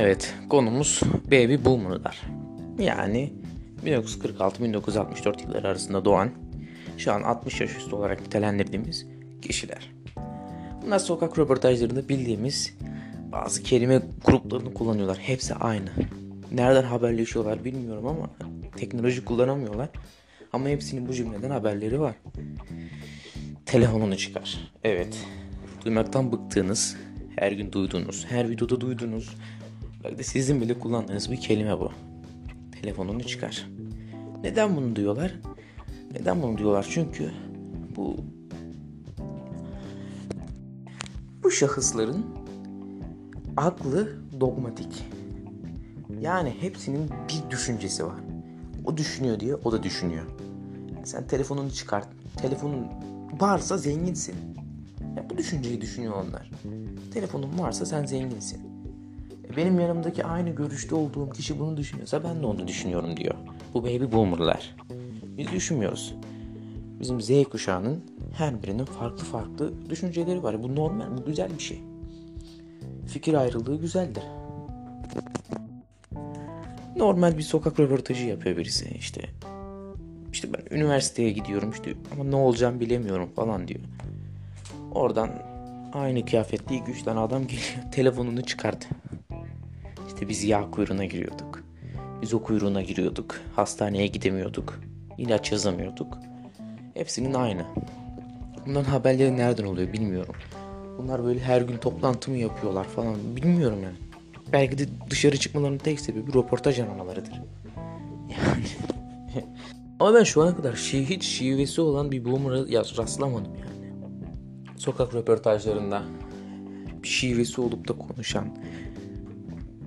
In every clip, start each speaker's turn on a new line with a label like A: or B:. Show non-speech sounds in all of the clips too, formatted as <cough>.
A: Evet, konumuz Baby Boomer'lar. Yani 1946-1964 yılları arasında doğan, şu an 60 yaş üstü olarak nitelendirdiğimiz kişiler. Bunlar sokak röportajlarında bildiğimiz bazı kelime gruplarını kullanıyorlar. Hepsi aynı. Nereden haberleşiyorlar bilmiyorum ama teknoloji kullanamıyorlar. Ama hepsinin bu cümleden haberleri var. Telefonunu çıkar. Evet. Duymaktan bıktığınız, her gün duyduğunuz, her videoda duyduğunuz, belki de sizin bile kullandığınız bir kelime bu. Telefonunu çıkar. Neden bunu diyorlar? Neden bunu diyorlar? Çünkü bu bu şahısların aklı dogmatik. Yani hepsinin bir düşüncesi var. O düşünüyor diye o da düşünüyor. Sen telefonunu çıkart. Telefonun varsa zenginsin. Ya bu düşünceyi düşünüyor onlar. Telefonun varsa sen zenginsin. Benim yanımdaki aynı görüşte olduğum kişi bunu düşünüyorsa ben de onu düşünüyorum diyor. Bu baby boomerlar. Biz düşünmüyoruz. Bizim Z kuşağının her birinin farklı farklı düşünceleri var. Bu normal, bu güzel bir şey. Fikir ayrılığı güzeldir. Normal bir sokak röportajı yapıyor birisi işte. İşte ben üniversiteye gidiyorum işte ama ne olacağım bilemiyorum falan diyor. Oradan aynı kıyafetli iki üç tane adam geliyor. <laughs> Telefonunu çıkardı. İşte biz yağ kuyruğuna giriyorduk. Biz o kuyruğuna giriyorduk. Hastaneye gidemiyorduk. İlaç yazamıyorduk. Hepsinin aynı. Bunların haberleri nereden oluyor bilmiyorum. Bunlar böyle her gün toplantı mı yapıyorlar falan bilmiyorum yani. Belki de dışarı çıkmalarının tek sebebi röportaj aramalarıdır. Yani. <laughs> Ama ben şu ana kadar şi hiç şivesi olan bir boomer'a rastlamadım yani. Sokak röportajlarında bir şivesi olup da konuşan,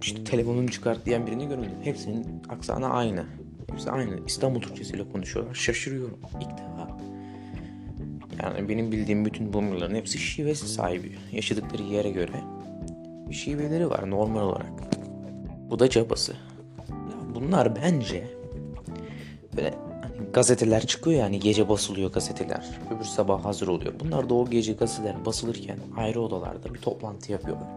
A: işte telefonunu çıkart diyen birini görmedim. Hepsinin aksanı aynı. Hepsi aynı. İstanbul Türkçesiyle konuşuyorlar. Şaşırıyorum ilk defa. Yani benim bildiğim bütün boomerların hepsi şivesi sahibi. Yaşadıkları yere göre bir şiveleri var normal olarak. Bu da cabası. Ya bunlar bence böyle hani gazeteler çıkıyor yani gece basılıyor gazeteler. Öbür sabah hazır oluyor. Bunlar da o gece gazeteler basılırken ayrı odalarda bir toplantı yapıyorlar.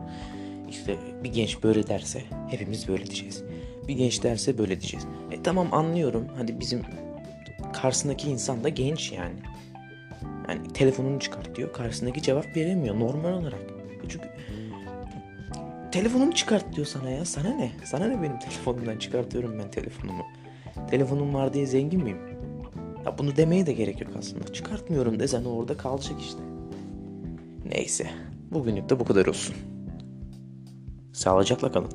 A: İşte bir genç böyle derse hepimiz böyle diyeceğiz. Bir genç derse böyle diyeceğiz. E tamam anlıyorum. Hadi bizim karşısındaki insan da genç yani. Yani telefonunu çıkart diyor. Karşısındaki cevap veremiyor normal olarak. E çünkü telefonumu çıkart diyor sana ya. Sana ne? Sana ne benim telefonumdan çıkartıyorum ben telefonumu. Telefonum var diye zengin miyim? Ya bunu demeye de gerek yok aslında. Çıkartmıyorum desen orada kalacak işte. Neyse. Bugünlük de bu kadar olsun. Sağlıcakla kalın.